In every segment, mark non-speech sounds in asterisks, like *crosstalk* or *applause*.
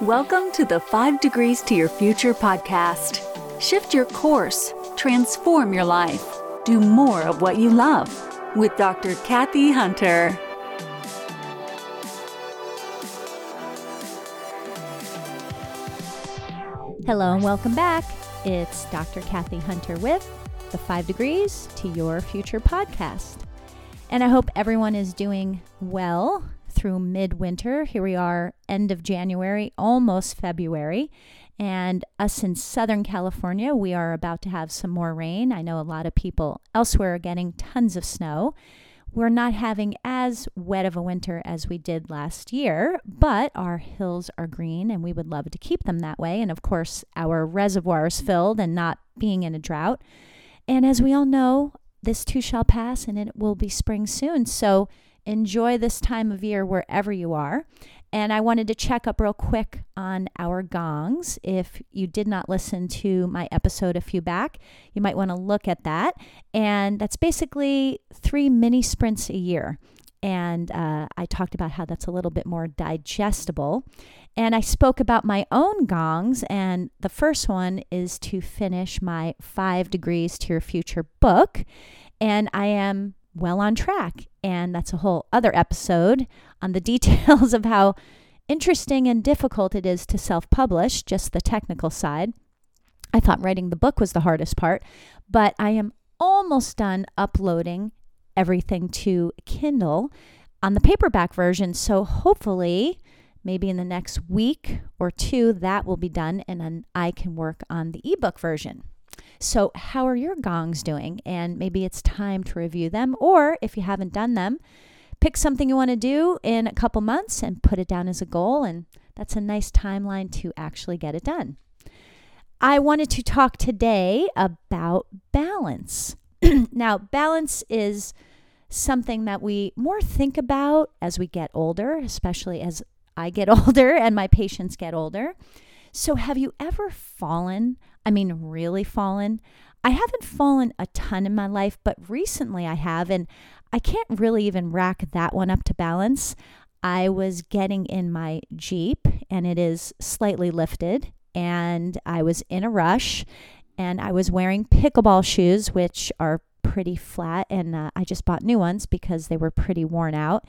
Welcome to the 5 Degrees to Your Future podcast. Shift your course, transform your life, do more of what you love with Dr. Kathy Hunter. Hello and welcome back. It's Dr. Kathy Hunter with the 5 Degrees to Your Future podcast. And I hope everyone is doing well through midwinter. Here we are, end of January, almost February. And us in Southern California, we are about to have some more rain. I know a lot of people elsewhere are getting tons of snow. We're not having as wet of a winter as we did last year, but our hills are green and we would love to keep them that way. And of course, our reservoirs filled and not being in a drought. And as we all know, this too shall pass and it will be spring soon. So enjoy this time of year wherever you are. And I wanted to check up real quick on our gongs. If you did not listen to my episode a few back, you might want to look at that. And that's basically three mini sprints a year. And uh, I talked about how that's a little bit more digestible. And I spoke about my own gongs. And the first one is to finish my Five Degrees to Your Future book. And I am well on track. And that's a whole other episode on the *laughs* details of how interesting and difficult it is to self publish, just the technical side. I thought writing the book was the hardest part, but I am almost done uploading everything to Kindle on the paperback version. So hopefully, maybe in the next week or two, that will be done, and then I can work on the ebook version. So, how are your gongs doing? And maybe it's time to review them, or if you haven't done them, pick something you want to do in a couple months and put it down as a goal. And that's a nice timeline to actually get it done. I wanted to talk today about balance. *clears throat* now, balance is something that we more think about as we get older, especially as I get *laughs* older and my patients get older. So, have you ever fallen? I mean, really fallen? I haven't fallen a ton in my life, but recently I have, and I can't really even rack that one up to balance. I was getting in my Jeep, and it is slightly lifted, and I was in a rush, and I was wearing pickleball shoes, which are pretty flat, and uh, I just bought new ones because they were pretty worn out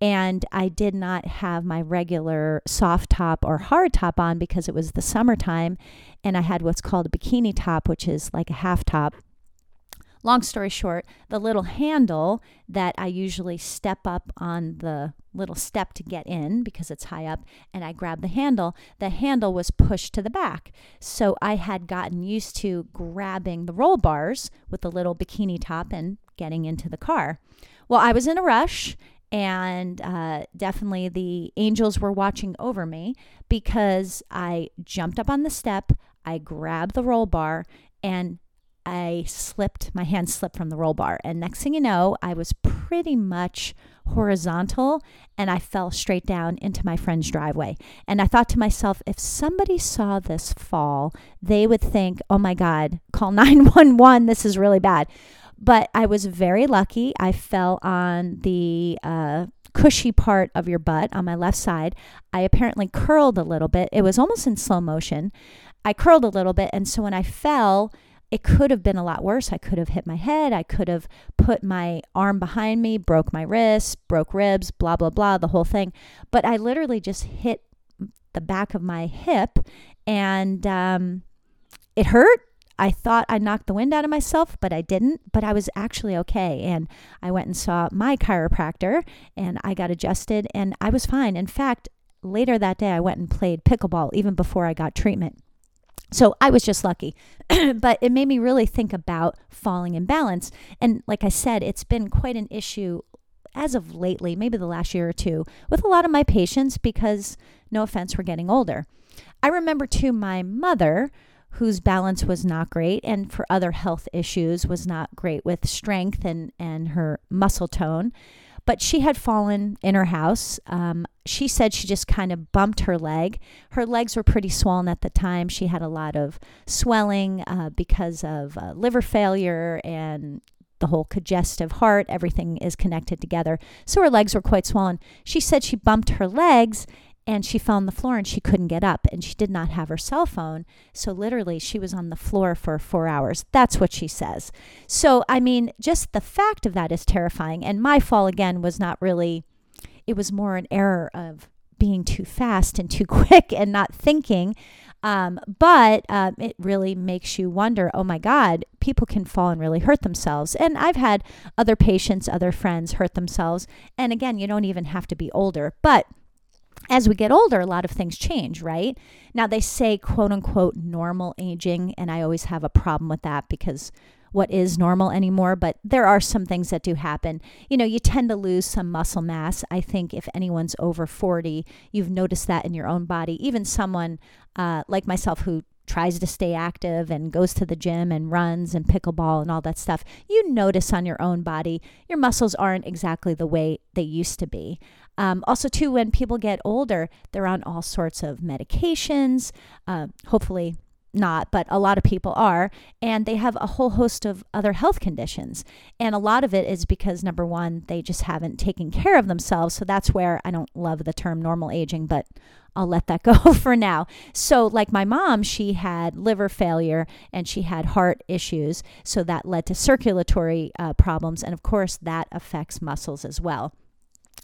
and I did not have my regular soft top or hard top on because it was the summertime and I had what's called a bikini top, which is like a half top. Long story short, the little handle that I usually step up on the little step to get in because it's high up and I grab the handle, the handle was pushed to the back. So I had gotten used to grabbing the roll bars with the little bikini top and getting into the car. Well, I was in a rush and uh, definitely the angels were watching over me because I jumped up on the step, I grabbed the roll bar, and I slipped, my hand slipped from the roll bar. And next thing you know, I was pretty much horizontal and I fell straight down into my friend's driveway. And I thought to myself, if somebody saw this fall, they would think, oh my God, call *laughs* 911. This is really bad. But I was very lucky. I fell on the uh, cushy part of your butt on my left side. I apparently curled a little bit. It was almost in slow motion. I curled a little bit. And so when I fell, it could have been a lot worse. I could have hit my head. I could have put my arm behind me, broke my wrist, broke ribs, blah, blah, blah, the whole thing. But I literally just hit the back of my hip and um, it hurt I thought I knocked the wind out of myself, but I didn't. But I was actually okay. And I went and saw my chiropractor and I got adjusted and I was fine. In fact, later that day, I went and played pickleball even before I got treatment. So I was just lucky. *clears throat* but it made me really think about falling in balance. And like I said, it's been quite an issue as of lately, maybe the last year or two, with a lot of my patients because, no offense, we're getting older. I remember too my mother whose balance was not great and for other health issues was not great with strength and, and her muscle tone. But she had fallen in her house. Um, she said she just kind of bumped her leg. Her legs were pretty swollen at the time. She had a lot of swelling uh, because of uh, liver failure and the whole congestive heart, everything is connected together. So her legs were quite swollen. She said she bumped her legs and she fell on the floor and she couldn't get up and she did not have her cell phone. So literally she was on the floor for 4 hours. That's what she says. So I mean, just the fact of that is terrifying and my fall again was not really it was more an error of being too fast and too *laughs* quick and not thinking. Um, but um, it really makes you wonder oh my God, people can fall and really hurt themselves. And I've had other patients, other friends hurt themselves. And again, you don't even have to be older. But as we get older, a lot of things change, right? Now, they say quote unquote normal aging. And I always have a problem with that because what is normal anymore, but there are some things that do happen. You know, you tend to lose some muscle mass. I think if anyone's over 40, you've noticed that in your own body. Even someone uh, like myself who tries to stay active and goes to the gym and runs and pickleball and all that stuff, you notice on your own body your muscles aren't exactly the way they used to be. Um, also, too, when people get older, they're on all sorts of medications. Uh, hopefully, not, but a lot of people are, and they have a whole host of other health conditions. And a lot of it is because number one, they just haven't taken care of themselves. So that's where I don't love the term normal aging, but I'll let that *laughs* go for now. So, like my mom, she had liver failure and she had heart issues. So that led to circulatory uh, problems. And of course, that affects muscles as well.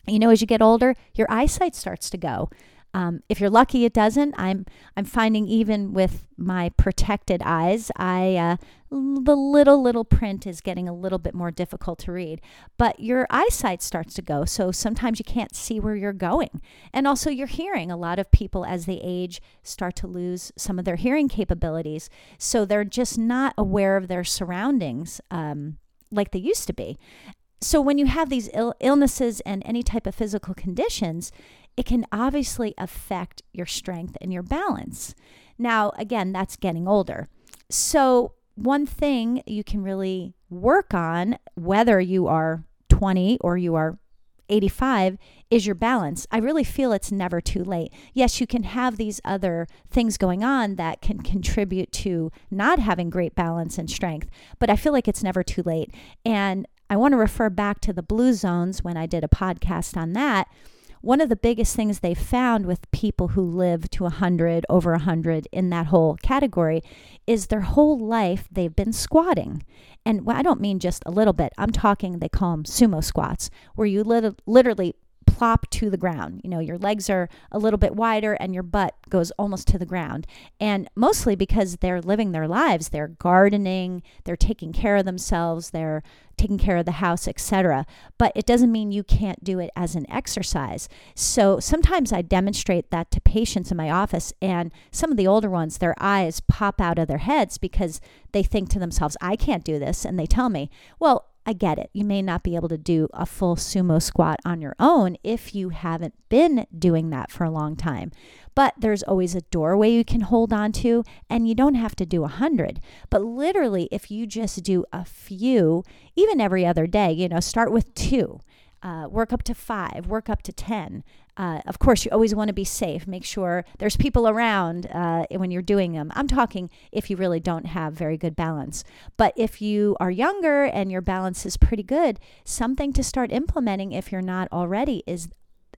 You know, as you get older, your eyesight starts to go. Um, if you're lucky, it doesn't. I'm I'm finding even with my protected eyes, I uh, the little little print is getting a little bit more difficult to read. But your eyesight starts to go, so sometimes you can't see where you're going, and also your hearing. A lot of people, as they age, start to lose some of their hearing capabilities, so they're just not aware of their surroundings. Um, like they used to be. So, when you have these Ill- illnesses and any type of physical conditions, it can obviously affect your strength and your balance. Now, again, that's getting older. So, one thing you can really work on, whether you are 20 or you are 85, is your balance. I really feel it's never too late. Yes, you can have these other things going on that can contribute to not having great balance and strength, but I feel like it's never too late. And I want to refer back to the blue zones when I did a podcast on that one of the biggest things they found with people who live to 100, over 100 in that whole category is their whole life they've been squatting. And I don't mean just a little bit, I'm talking, they call them sumo squats, where you lit- literally plop to the ground. You know, your legs are a little bit wider and your butt goes almost to the ground. And mostly because they're living their lives, they're gardening, they're taking care of themselves, they're taking care of the house, etc. But it doesn't mean you can't do it as an exercise. So sometimes I demonstrate that to patients in my office, and some of the older ones, their eyes pop out of their heads because they think to themselves, I can't do this. And they tell me, well, I get it. You may not be able to do a full sumo squat on your own if you haven't been doing that for a long time. But there's always a doorway you can hold on to, and you don't have to do a hundred. But literally, if you just do a few, even every other day, you know, start with two. Uh, work up to five, work up to 10. Uh, of course, you always want to be safe. Make sure there's people around uh, when you're doing them. I'm talking if you really don't have very good balance. But if you are younger and your balance is pretty good, something to start implementing if you're not already is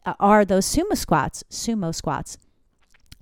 uh, are those sumo squats, sumo squats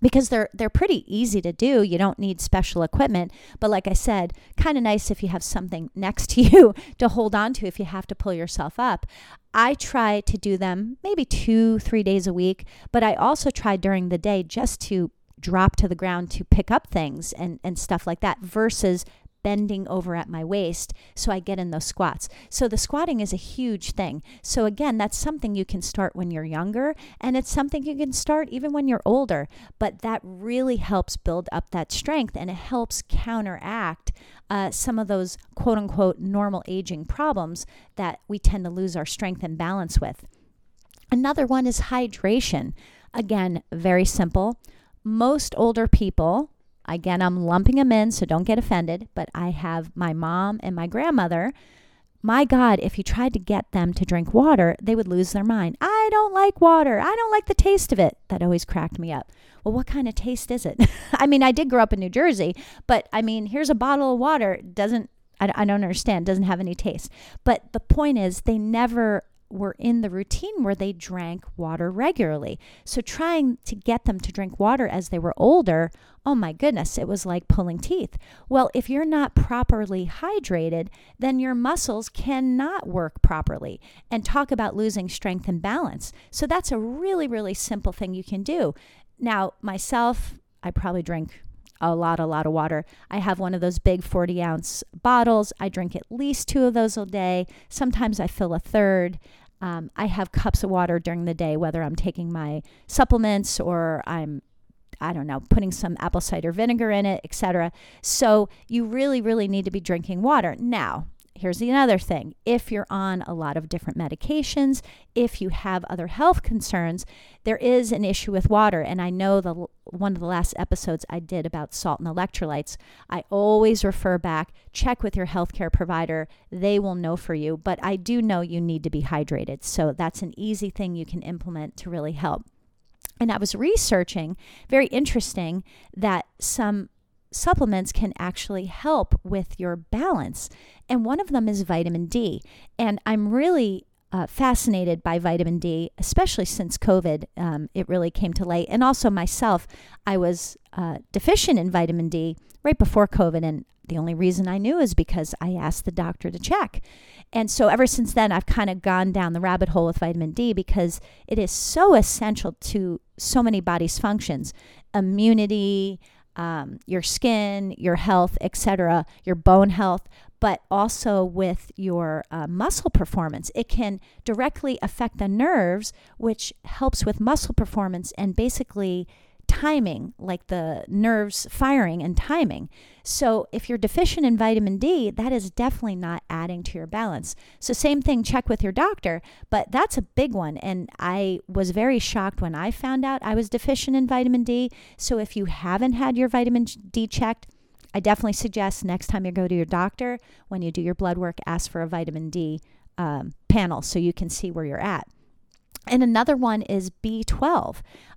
because they're they're pretty easy to do. You don't need special equipment, but like I said, kind of nice if you have something next *laughs* to you to hold on to if you have to pull yourself up. I try to do them maybe 2 3 days a week, but I also try during the day just to drop to the ground to pick up things and and stuff like that versus bending over at my waist so I get in those squats. So the squatting is a huge thing. So again, that's something you can start when you're younger and it's something you can start even when you're older, but that really helps build up that strength and it helps counteract uh, some of those quote unquote normal aging problems that we tend to lose our strength and balance with. Another one is hydration. Again, very simple. Most older people Again, I'm lumping them in, so don't get offended, but I have my mom and my grandmother. My God, if you tried to get them to drink water, they would lose their mind. I don't like water. I don't like the taste of it. That always cracked me up. Well, what kind of taste is it? *laughs* I mean, I did grow up in New Jersey, but I mean, here's a bottle of water. Doesn't I, I don't understand. Doesn't have any taste. But the point is, they never were in the routine where they drank water regularly. So trying to get them to drink water as they were older, oh my goodness, it was like pulling teeth. Well, if you're not properly hydrated, then your muscles cannot work properly. And talk about losing strength and balance. So that's a really, really simple thing you can do. Now, myself, I probably drink a lot, a lot of water. I have one of those big 40 ounce bottles. I drink at least two of those a day. Sometimes I fill a third. Um, I have cups of water during the day, whether I'm taking my supplements or I'm I don't know, putting some apple cider vinegar in it, etc. So you really, really need to be drinking water. Now, here's the other thing. If you're on a lot of different medications if you have other health concerns there is an issue with water. And i know the one of the last episodes i did about salt and electrolytes i always refer back check with your healthcare provider. They will know for you. But i do know you need to be hydrated. So that's an easy thing you can implement to really help. And I was researching, very interesting, that some supplements can actually help with your balance. And one of them is vitamin D. And I'm really uh, fascinated by vitamin D, especially since COVID. Um, it really came to light. And also, myself, I was uh, deficient in vitamin D right before COVID. And the only reason I knew is because I asked the doctor to check. And so, ever since then, I've kind of gone down the rabbit hole with vitamin D because it is so essential to so many body's functions immunity, um, your skin, your health, etc., your bone health, but also with your uh, muscle performance. It can directly affect the nerves, which helps with muscle performance and basically timing, like the nerves firing and timing. So, if you're deficient in vitamin D, that is definitely not adding to your balance. So, same thing, check with your doctor, but that's a big one. And I was very shocked when I found out I was deficient in vitamin D. So, if you haven't had your vitamin D checked, I definitely suggest next time you go to your doctor, when you do your blood work, ask for a vitamin D um, panel so you can see where you're at. And another one is B12.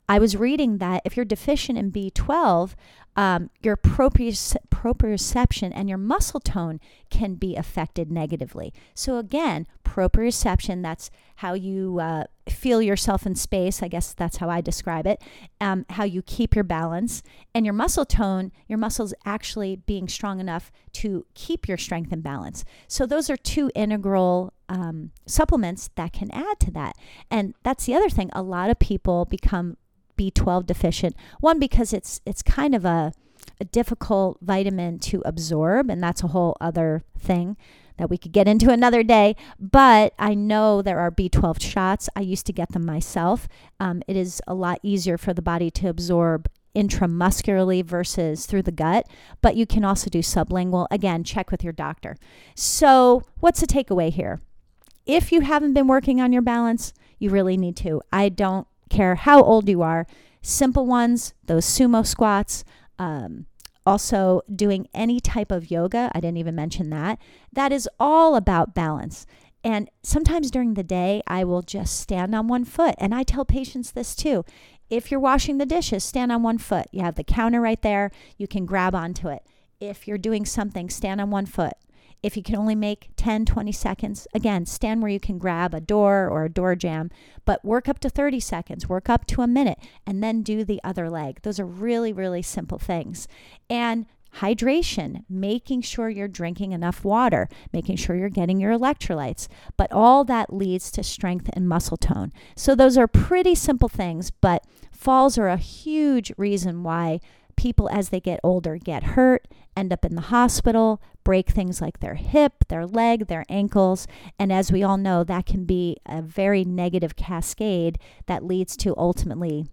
I was reading that if you're deficient in B12, um, your proprioception and your muscle tone can be affected negatively. So, again, proprioception, that's how you uh, feel yourself in space. I guess that's how I describe it. Um, how you keep your balance. And your muscle tone, your muscles actually being strong enough to keep your strength and balance. So, those are two integral um, supplements that can add to that. And that's the other thing. A lot of people become B12 deficient. One because it's it's kind of a a difficult vitamin to absorb and that's a whole other thing that we could get into another day. But I know there are B12 shots. I used to get them myself. Um, it is a lot easier for the body to absorb intramuscularly versus through the gut, but you can also do sublingual. Again, check with your doctor. So, what's the takeaway here? If you haven't been working on your balance, you really need to. I don't care how old you are. Simple ones, those sumo squats, um, also doing any type of yoga. I didn't even mention that. That is all about balance. And sometimes during the day, I will just stand on one foot. And I tell patients this too. If you're washing the dishes, stand on one foot. You have the counter right there, you can grab onto it. If you're doing something, stand on one foot. If you can only make 10, 20 seconds, again, stand where you can grab a door or a door jamb, but work up to 30 seconds, work up to a minute, and then do the other leg. Those are really, really simple things. And hydration, making sure you're drinking enough water, making sure you're getting your electrolytes. But all that leads to strength and muscle tone. So, those are pretty simple things, but falls are a huge reason why people, as they get older, get hurt, end up in the hospital, break things like their hip, their leg, their ankles. And as we all know, that can be a very negative cascade that leads to ultimately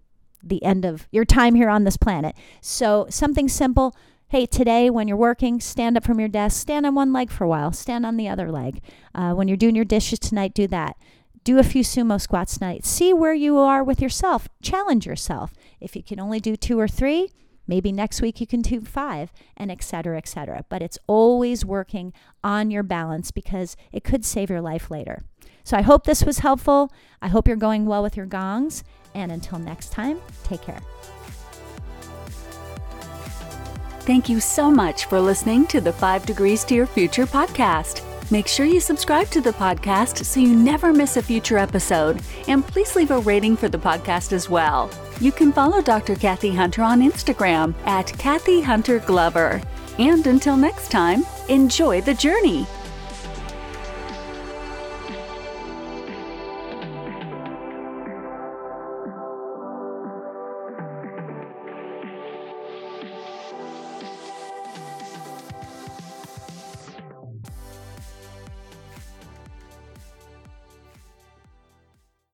the end of your time here on this planet. So, something simple. Hey, today when you're working, stand up from your desk, stand on one leg for a while, stand on the other leg. Uh, when you're doing your dishes tonight, do that. Do a few sumo squats tonight. See where you are with yourself. Challenge yourself. If you can only do two or three, Maybe next week you can do five, and et cetera, et cetera. But it's always working on your balance because it could save your life later. So I hope this was helpful. I hope you're going well with your gongs. And until next time, take care. Thank you so much for listening to the 5 Degrees to Your Future podcast. Make sure you subscribe to the podcast so you never miss a future episode, and please leave a rating for the podcast as well. You can follow Dr. Kathy Hunter on Instagram at Kathy Hunter Glover. And until next time, enjoy the journey.